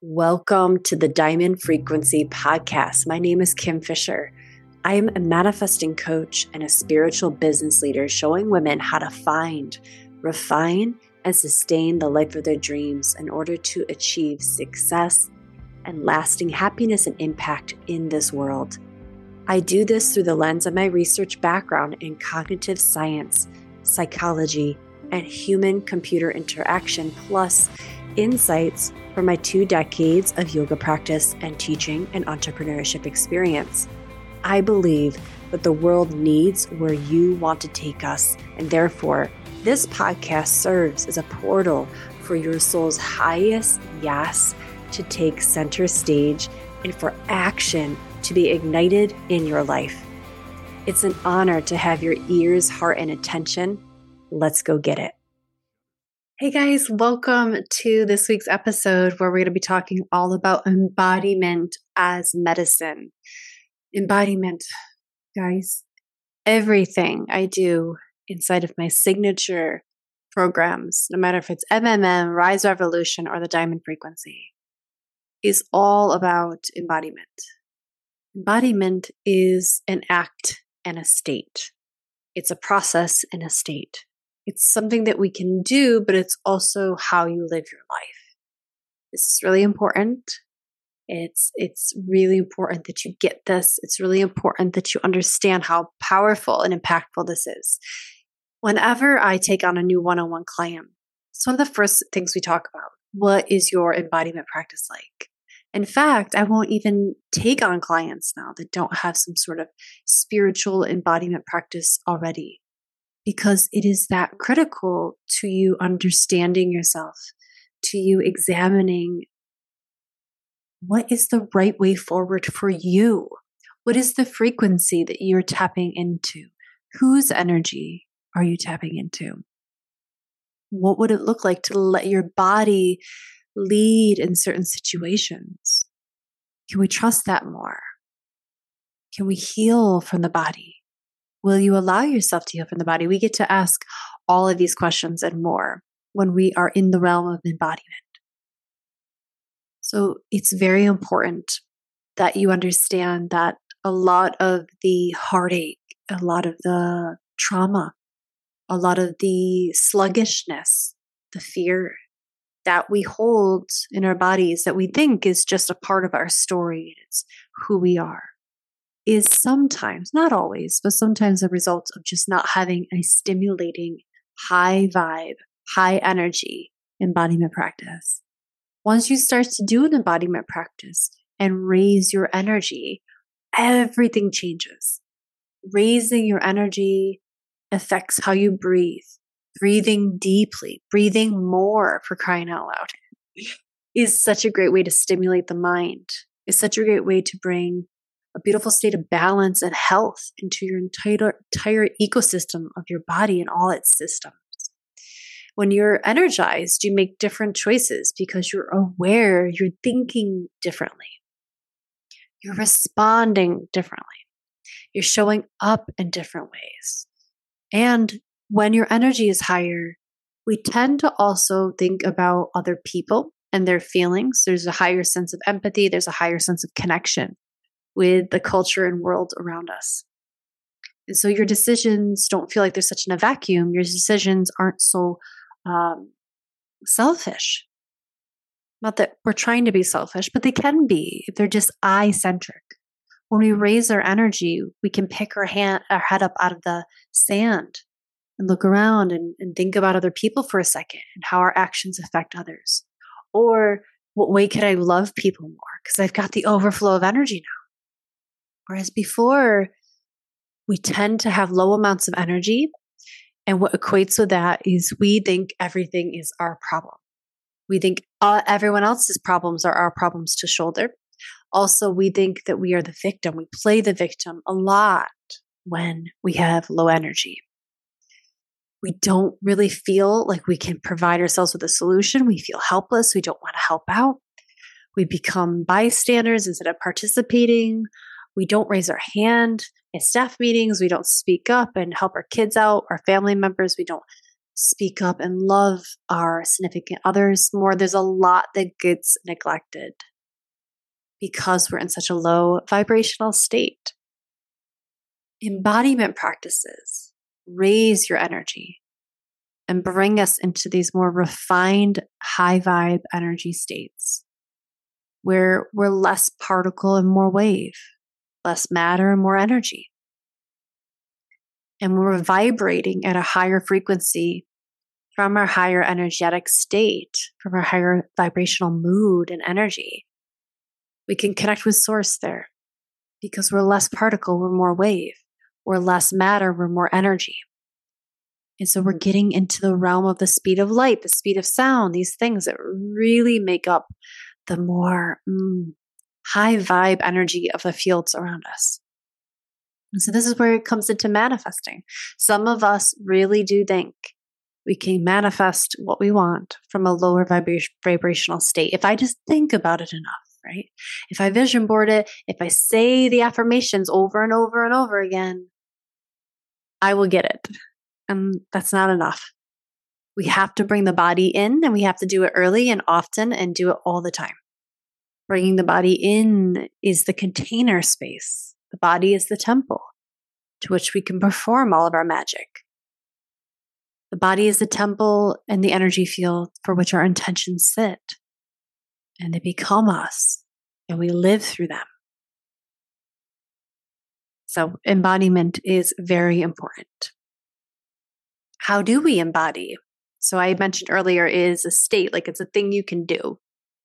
Welcome to the Diamond Frequency Podcast. My name is Kim Fisher. I am a manifesting coach and a spiritual business leader showing women how to find, refine, and sustain the life of their dreams in order to achieve success and lasting happiness and impact in this world. I do this through the lens of my research background in cognitive science, psychology, and human computer interaction, plus insights from my two decades of yoga practice and teaching and entrepreneurship experience. I believe that the world needs where you want to take us, and therefore, this podcast serves as a portal for your soul's highest yes to take center stage and for action to be ignited in your life. It's an honor to have your ears, heart, and attention. Let's go get it. Hey guys, welcome to this week's episode where we're going to be talking all about embodiment as medicine. Embodiment, guys, everything I do inside of my signature programs, no matter if it's MMM, Rise Revolution, or the Diamond Frequency, is all about embodiment. Embodiment is an act and a state, it's a process and a state. It's something that we can do, but it's also how you live your life. This is really important. It's it's really important that you get this. It's really important that you understand how powerful and impactful this is. Whenever I take on a new one-on-one client, it's one of the first things we talk about. What is your embodiment practice like? In fact, I won't even take on clients now that don't have some sort of spiritual embodiment practice already because it is that critical to you understanding yourself, to you examining what is the right way forward for you? What is the frequency that you're tapping into? Whose energy are you tapping into? What would it look like to let your body lead in certain situations? Can we trust that more? Can we heal from the body? Will you allow yourself to heal from the body? We get to ask all of these questions and more when we are in the realm of embodiment. So it's very important that you understand that a lot of the heartache, a lot of the trauma, a lot of the sluggishness, the fear that we hold in our bodies that we think is just a part of our story, it's who we are is sometimes, not always, but sometimes a result of just not having a stimulating, high vibe, high energy embodiment practice. Once you start to do an embodiment practice and raise your energy, everything changes. Raising your energy affects how you breathe. Breathing deeply, breathing more for crying out loud is such a great way to stimulate the mind. Is such a great way to bring a beautiful state of balance and health into your entire, entire ecosystem of your body and all its systems. When you're energized, you make different choices because you're aware, you're thinking differently, you're responding differently, you're showing up in different ways. And when your energy is higher, we tend to also think about other people and their feelings. There's a higher sense of empathy, there's a higher sense of connection with the culture and world around us. And so your decisions don't feel like they're such in a vacuum. Your decisions aren't so um, selfish. Not that we're trying to be selfish, but they can be they're just I centric. When we raise our energy, we can pick our, hand, our head up out of the sand and look around and, and think about other people for a second and how our actions affect others. Or what way could I love people more? Because I've got the overflow of energy now. Whereas before, we tend to have low amounts of energy. And what equates with that is we think everything is our problem. We think uh, everyone else's problems are our problems to shoulder. Also, we think that we are the victim. We play the victim a lot when we have low energy. We don't really feel like we can provide ourselves with a solution. We feel helpless. We don't want to help out. We become bystanders instead of participating. We don't raise our hand in staff meetings. We don't speak up and help our kids out, our family members. We don't speak up and love our significant others more. There's a lot that gets neglected because we're in such a low vibrational state. Embodiment practices raise your energy and bring us into these more refined, high vibe energy states where we're less particle and more wave, less matter and more energy. And we're vibrating at a higher frequency from our higher energetic state, from our higher vibrational mood and energy. We can connect with source there because we're less particle, we're more wave. We're less matter, we're more energy. And so we're getting into the realm of the speed of light, the speed of sound, these things that really make up the more mm, high vibe energy of the fields around us. So this is where it comes into manifesting. Some of us really do think we can manifest what we want from a lower vibration, vibrational state if I just think about it enough, right? If I vision board it, if I say the affirmations over and over and over again, I will get it. And that's not enough. We have to bring the body in and we have to do it early and often and do it all the time. Bringing the body in is the container space. The body is the temple to which we can perform all of our magic. The body is the temple and the energy field for which our intentions sit. And they become us and we live through them. So, embodiment is very important. How do we embody? So, I mentioned earlier is a state, like it's a thing you can do,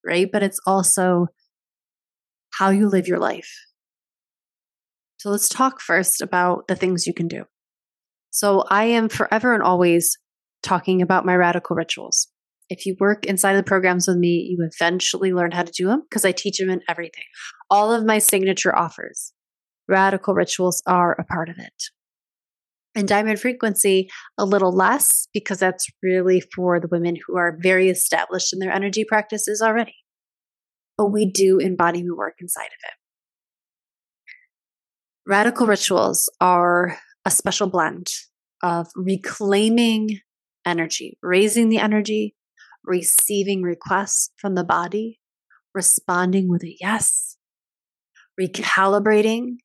right? But it's also how you live your life. So, let's talk first about the things you can do. So, I am forever and always talking about my radical rituals. If you work inside the programs with me, you eventually learn how to do them because I teach them in everything. All of my signature offers radical rituals are a part of it. And diamond frequency, a little less because that's really for the women who are very established in their energy practices already. But we do embodiment work inside of it. Radical rituals are a special blend of reclaiming energy, raising the energy, receiving requests from the body, responding with a yes, recalibrating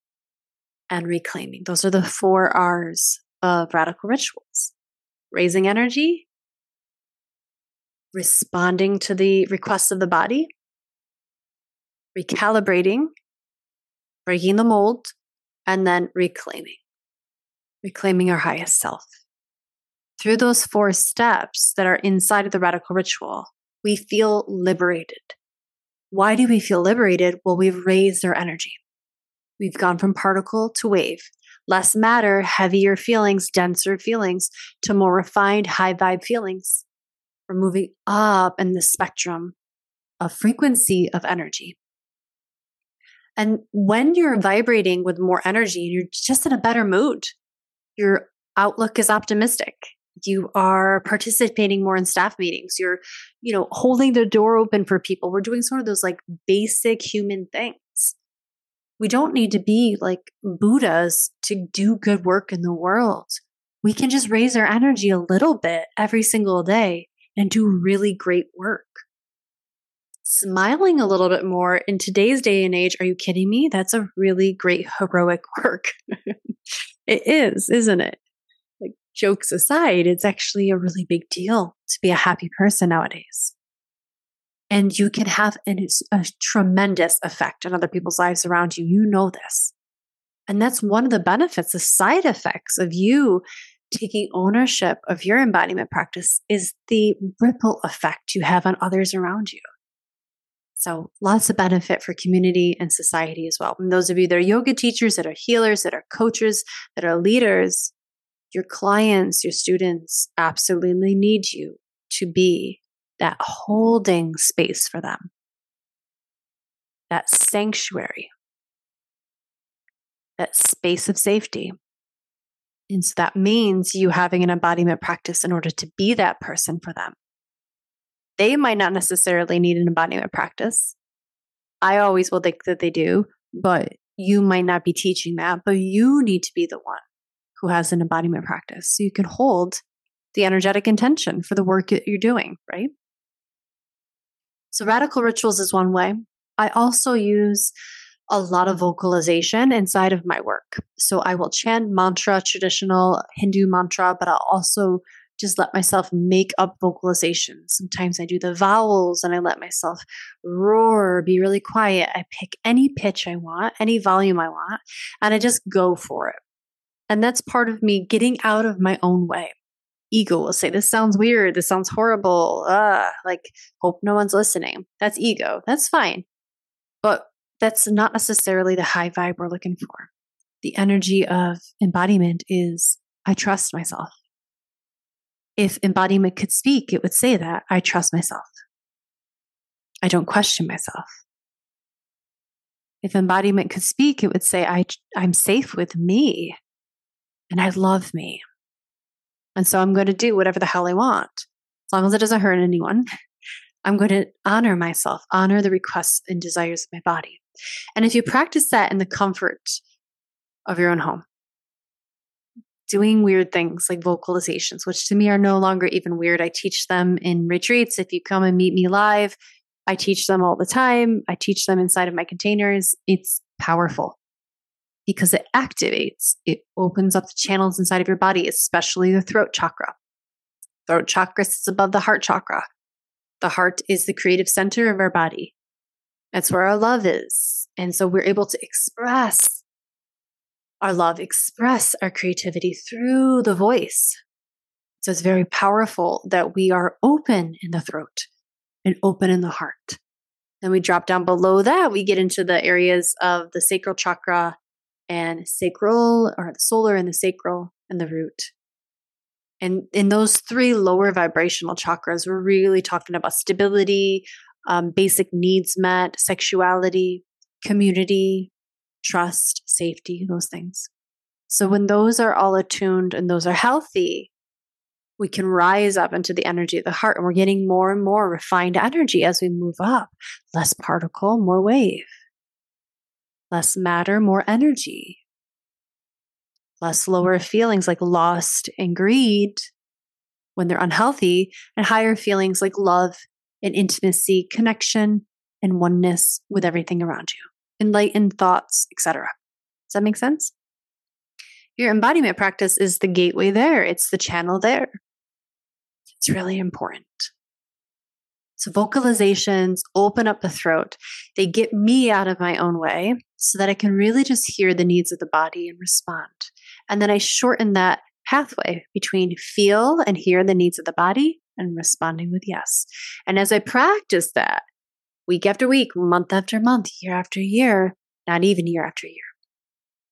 and reclaiming. Those are the four R's of radical rituals raising energy, responding to the requests of the body, recalibrating, breaking the mold, and then reclaiming, reclaiming our highest self. Through those four steps that are inside of the radical ritual, we feel liberated. Why do we feel liberated? Well, we've raised our energy. We've gone from particle to wave, less matter, heavier feelings, denser feelings, to more refined, high vibe feelings. We're moving up in the spectrum of frequency of energy. And when you're vibrating with more energy, you're just in a better mood. Your outlook is optimistic. You are participating more in staff meetings. You're, you know, holding the door open for people. We're doing sort of those like basic human things we don't need to be like Buddhas to do good work in the world. We can just raise our energy a little bit every single day and do really great work. Smiling a little bit more in today's day and age, are you kidding me? That's a really great heroic work. it is, isn't it? Like jokes aside, it's actually a really big deal to be a happy person nowadays and you can have an, a tremendous effect on other people's lives around you. You know this. And that's one of the benefits, the side effects of you taking ownership of your embodiment practice is the ripple effect you have on others around you. So lots of benefit for community and society as well. And those of you that are yoga teachers, that are healers, that are coaches, that are leaders, your clients, your students absolutely need you to be that holding space for them, that sanctuary, that space of safety. And so that means you having an embodiment practice in order to be that person for them. They might not necessarily need an embodiment practice. I always will think that they do, but you might not be teaching that, but you need to be the one who has an embodiment practice. So you can hold the energetic intention for the work that you're doing, right? So, radical rituals is one way. I also use a lot of vocalization inside of my work. So, I will chant mantra, traditional Hindu mantra, but I'll also just let myself make up vocalization. Sometimes I do the vowels and I let myself roar, be really quiet. I pick any pitch I want, any volume I want, and I just go for it. And that's part of me getting out of my own way. Ego will say, This sounds weird. This sounds horrible. Uh, like, hope no one's listening. That's ego. That's fine. But that's not necessarily the high vibe we're looking for. The energy of embodiment is I trust myself. If embodiment could speak, it would say that I trust myself. I don't question myself. If embodiment could speak, it would say I, I'm safe with me and I love me. And so I'm going to do whatever the hell I want, as long as it doesn't hurt anyone. I'm going to honor myself, honor the requests and desires of my body. And if you practice that in the comfort of your own home, doing weird things like vocalizations, which to me are no longer even weird. I teach them in retreats. If you come and meet me live, I teach them all the time. I teach them inside of my containers. It's powerful because it activates, it opens up the channels inside of your body, especially the throat chakra. Throat chakra sits above the heart chakra. The heart is the creative center of our body. That's where our love is. And so we're able to express our love, express our creativity through the voice. So it's very powerful that we are open in the throat and open in the heart. Then we drop down below that, we get into the areas of the sacral chakra and sacral or the solar and the sacral and the root. And in those three lower vibrational chakras, we're really talking about stability, um, basic needs met, sexuality, community, trust, safety, those things. So when those are all attuned and those are healthy, we can rise up into the energy of the heart and we're getting more and more refined energy as we move up. Less particle, more wave less matter, more energy, less lower feelings like lost and greed when they're unhealthy, and higher feelings like love and intimacy, connection, and oneness with everything around you, enlightened thoughts, etc. Does that make sense? Your embodiment practice is the gateway there, it's the channel there. It's really important. So, vocalizations open up the throat. They get me out of my own way so that I can really just hear the needs of the body and respond. And then I shorten that pathway between feel and hear the needs of the body and responding with yes. And as I practice that week after week, month after month, year after year, not even year after year,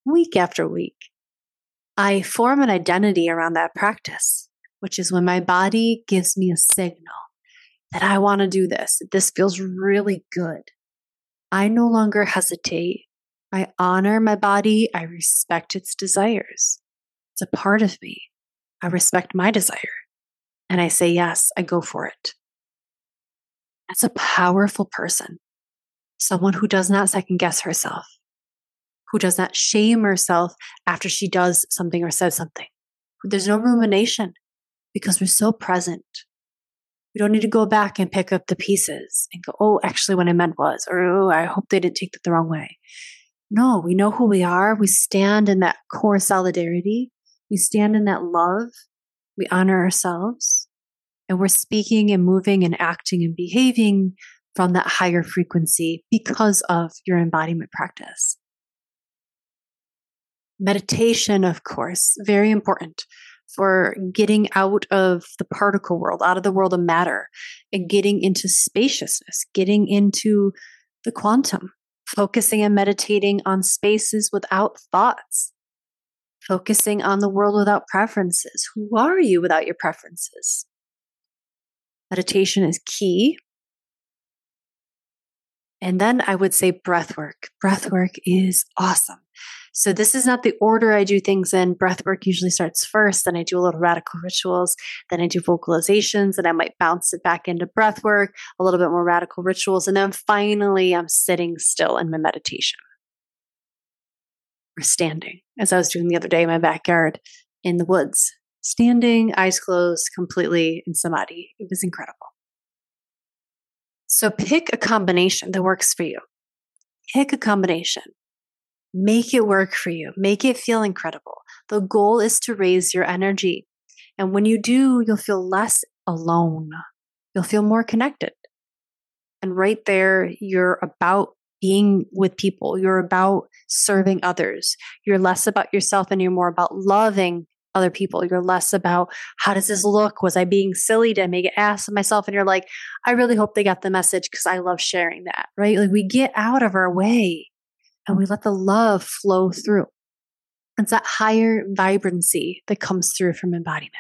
week after week, I form an identity around that practice, which is when my body gives me a signal that I want to do this. This feels really good. I no longer hesitate. I honor my body. I respect its desires. It's a part of me. I respect my desire. And I say, yes, I go for it. That's a powerful person. Someone who does not second guess herself, who does not shame herself after she does something or says something. There's no rumination because we're so present. We don't need to go back and pick up the pieces and go, oh, actually, what I meant was, or oh, I hope they didn't take that the wrong way. No, we know who we are. We stand in that core solidarity. We stand in that love. We honor ourselves. And we're speaking and moving and acting and behaving from that higher frequency because of your embodiment practice. Meditation, of course, very important for getting out of the particle world, out of the world of matter, and getting into spaciousness, getting into the quantum, focusing and meditating on spaces without thoughts, focusing on the world without preferences. Who are you without your preferences? Meditation is key. And then I would say breath work. Breath work is awesome. So this is not the order I do things in. Breath work usually starts first, then I do a little radical rituals, then I do vocalizations, and I might bounce it back into breath work, a little bit more radical rituals, and then finally I'm sitting still in my meditation. Or standing, as I was doing the other day in my backyard in the woods, standing, eyes closed, completely in samadhi. It was incredible. So pick a combination that works for you. Pick a combination. Make it work for you. Make it feel incredible. The goal is to raise your energy. And when you do, you'll feel less alone. You'll feel more connected. And right there, you're about being with people. You're about serving others. You're less about yourself and you're more about loving other people. You're less about how does this look? Was I being silly? Did I make an ass of myself? And you're like, I really hope they got the message because I love sharing that, right? Like we get out of our way and we let the love flow through. It's that higher vibrancy that comes through from embodiment.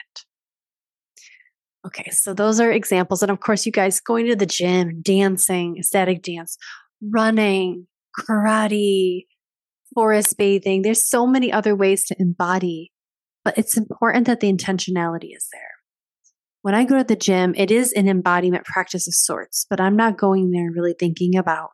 Okay, so those are examples. And of course, you guys going to the gym, dancing, ecstatic dance, running, karate, forest bathing. There's so many other ways to embody, but it's important that the intentionality is there. When I go to the gym, it is an embodiment practice of sorts, but I'm not going there really thinking about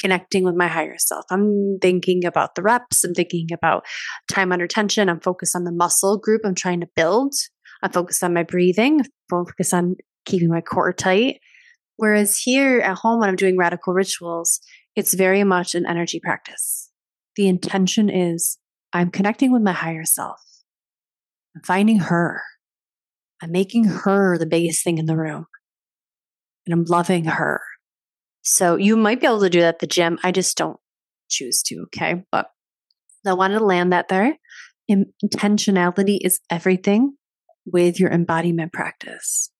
connecting with my higher self. I'm thinking about the reps, I'm thinking about time under tension, I'm focused on the muscle group I'm trying to build. I'm focused on my breathing, focus on keeping my core tight. Whereas here at home, when I'm doing radical rituals, it's very much an energy practice. The intention is I'm connecting with my higher self. I'm finding her. I'm making her the biggest thing in the room. And I'm loving her. So you might be able to do that at the gym. I just don't choose to. Okay. But I wanted to land that there. Intentionality is everything with your embodiment practice.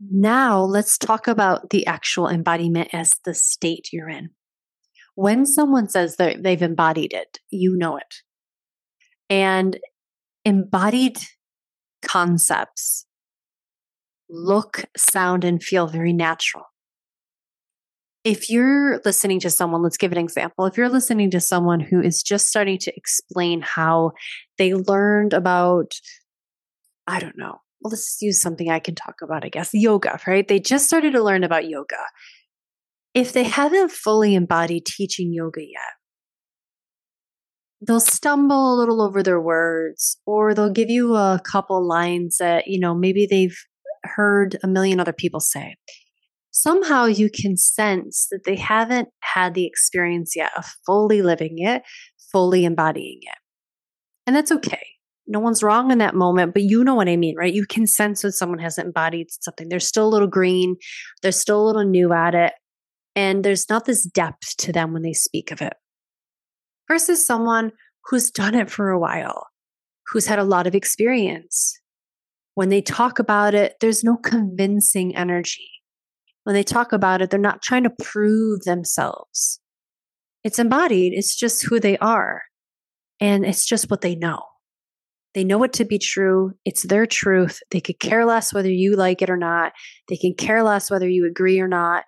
Now, let's talk about the actual embodiment as the state you're in. When someone says that they've embodied it, you know it. And embodied concepts look, sound, and feel very natural. If you're listening to someone, let's give an example. If you're listening to someone who is just starting to explain how they learned about, I don't know, well, let's use something I can talk about, I guess, yoga, right? They just started to learn about yoga. If they haven't fully embodied teaching yoga yet, they'll stumble a little over their words or they'll give you a couple lines that, you know, maybe they've heard a million other people say. Somehow you can sense that they haven't had the experience yet of fully living it, fully embodying it. And that's okay no one's wrong in that moment, but you know what I mean, right? You can sense when someone hasn't embodied something. They're still a little green, they're still a little new at it, and there's not this depth to them when they speak of it. Versus someone who's done it for a while, who's had a lot of experience. When they talk about it, there's no convincing energy. When they talk about it, they're not trying to prove themselves. It's embodied, it's just who they are, and it's just what they know. They know it to be true. It's their truth. They could care less whether you like it or not. They can care less whether you agree or not.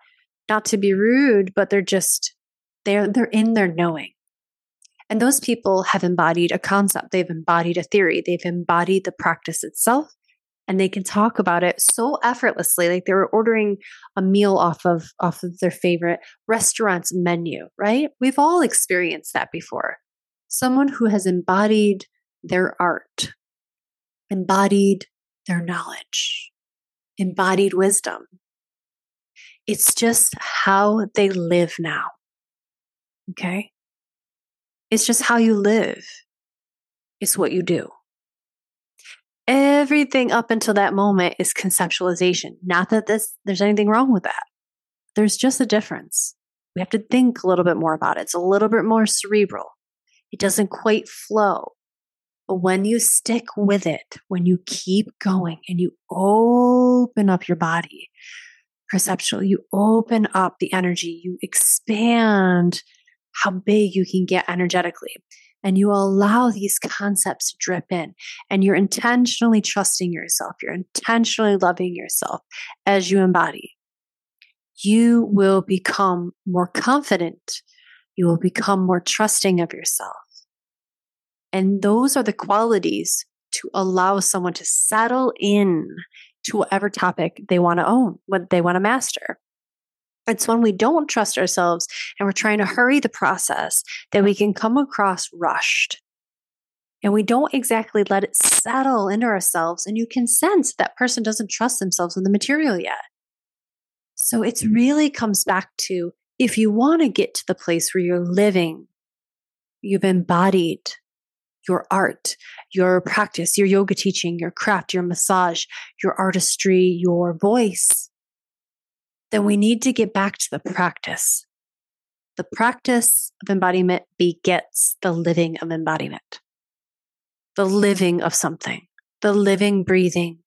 Not to be rude, but they're just they're they're in their knowing. And those people have embodied a concept. They've embodied a theory. They've embodied the practice itself and they can talk about it so effortlessly like they were ordering a meal off of off of their favorite restaurant's menu right we've all experienced that before someone who has embodied their art, embodied their knowledge, embodied wisdom. It's just how they live now. Okay? It's just how you live, it's what you do. Everything up until that moment is conceptualization. Not that this, there's anything wrong with that. There's just a difference. We have to think a little bit more about it. It's a little bit more cerebral. It doesn't quite flow. But when you stick with it, when you keep going and you open up your body, perceptual, you open up the energy, you expand how big you can get energetically. And you allow these concepts to drip in, and you're intentionally trusting yourself. You're intentionally loving yourself as you embody. You will become more confident. You will become more trusting of yourself. And those are the qualities to allow someone to settle in to whatever topic they want to own, what they want to master. It's when we don't trust ourselves and we're trying to hurry the process that we can come across rushed. and we don't exactly let it settle into ourselves. And you can sense that person doesn't trust themselves with the material yet. So it mm. really comes back to if you want to get to the place where you're living, you've embodied your art, your practice, your yoga teaching, your craft, your massage, your artistry, your voice, then we need to get back to the practice. The practice of embodiment begets the living of embodiment the living of something, the living, breathing.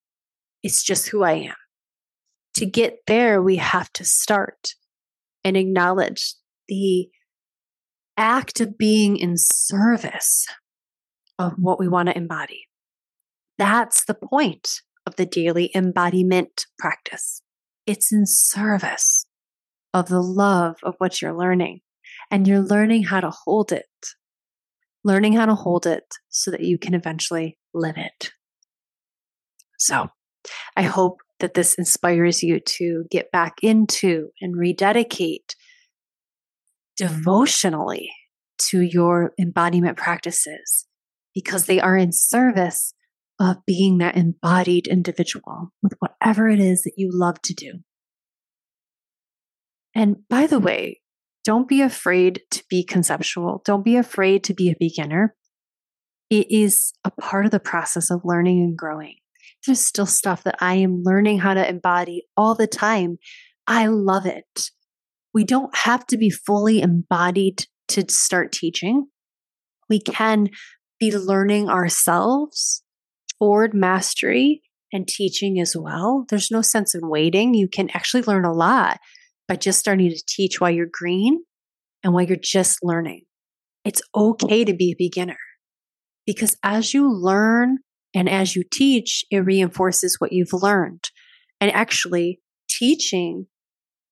It's just who I am. To get there, we have to start and acknowledge the act of being in service of what we want to embody. That's the point of the daily embodiment practice. It's in service of the love of what you're learning, and you're learning how to hold it learning how to hold it so that you can eventually live it. So I hope that this inspires you to get back into and rededicate devotionally to your embodiment practices because they are in service of being that embodied individual with whatever it is that you love to do. And by the way, don't be afraid to be conceptual. Don't be afraid to be a beginner. It is a part of the process of learning and growing. There's still stuff that I am learning how to embody all the time. I love it. We don't have to be fully embodied to start teaching. We can be learning ourselves mastery and teaching as well. There's no sense in waiting. You can actually learn a lot by just starting to teach while you're green and while you're just learning. It's okay to be a beginner because as you learn and as you teach, it reinforces what you've learned. And actually, teaching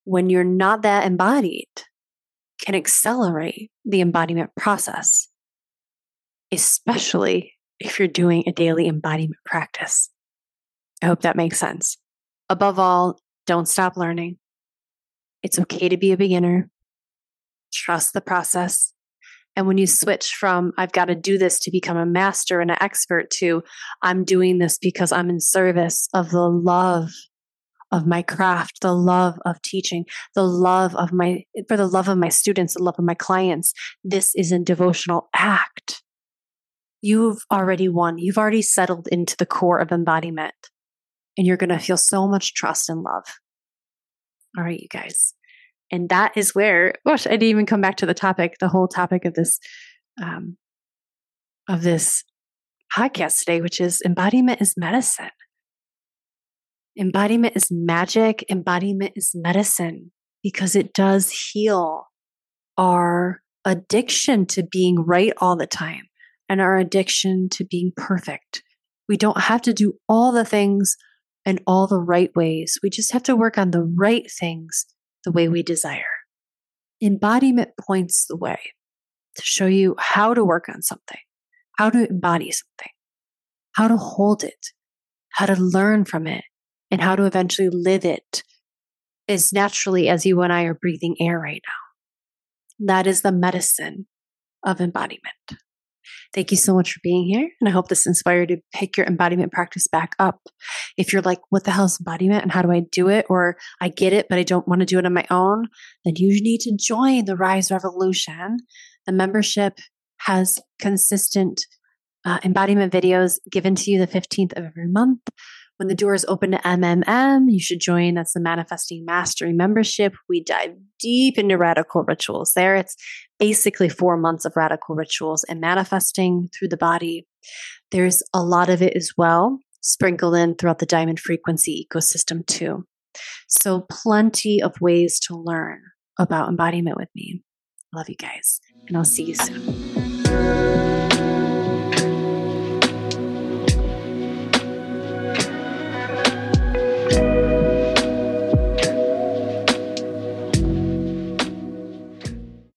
when you're not that embodied can accelerate the embodiment process, especially if you're doing a daily embodiment practice. I hope that makes sense. Above all, don't stop learning. It's okay to be a beginner. Trust the process. And when you switch from, I've got to do this to become a master and an expert, to, I'm doing this because I'm in service of the love of my craft, the love of teaching, the love of my, for the love of my students, the love of my clients. This is a devotional act. You've already won. You've already settled into the core of embodiment, and you're going to feel so much trust and love. All right, you guys. And that is where, gosh, I didn't even come back to the topic, the whole topic of this, um, of this podcast today, which is embodiment is medicine. Embodiment is magic. Embodiment is medicine because it does heal our addiction to being right all the time and our addiction to being perfect. We don't have to do all the things in all the right ways. We just have to work on the right things the way we desire. Embodiment points the way to show you how to work on something, how to embody something, how to hold it, how to learn from it, and how to eventually live it as naturally as you and I are breathing air right now. That is the medicine of embodiment. Thank you so much for being here. And I hope this inspired you to pick your embodiment practice back up. If you're like, what the hell is embodiment and how do I do it? Or I get it, but I don't want to do it on my own, then you need to join the Rise Revolution. The membership has consistent uh, embodiment videos given to you the 15th of every month. When the doors open to MMM, you should join. That's the Manifesting Mastery membership. We dive deep into radical rituals there. It's basically four months of radical rituals and manifesting through the body. There's a lot of it as well, sprinkled in throughout the diamond frequency ecosystem, too. So, plenty of ways to learn about embodiment with me. Love you guys, and I'll see you soon.